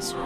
Just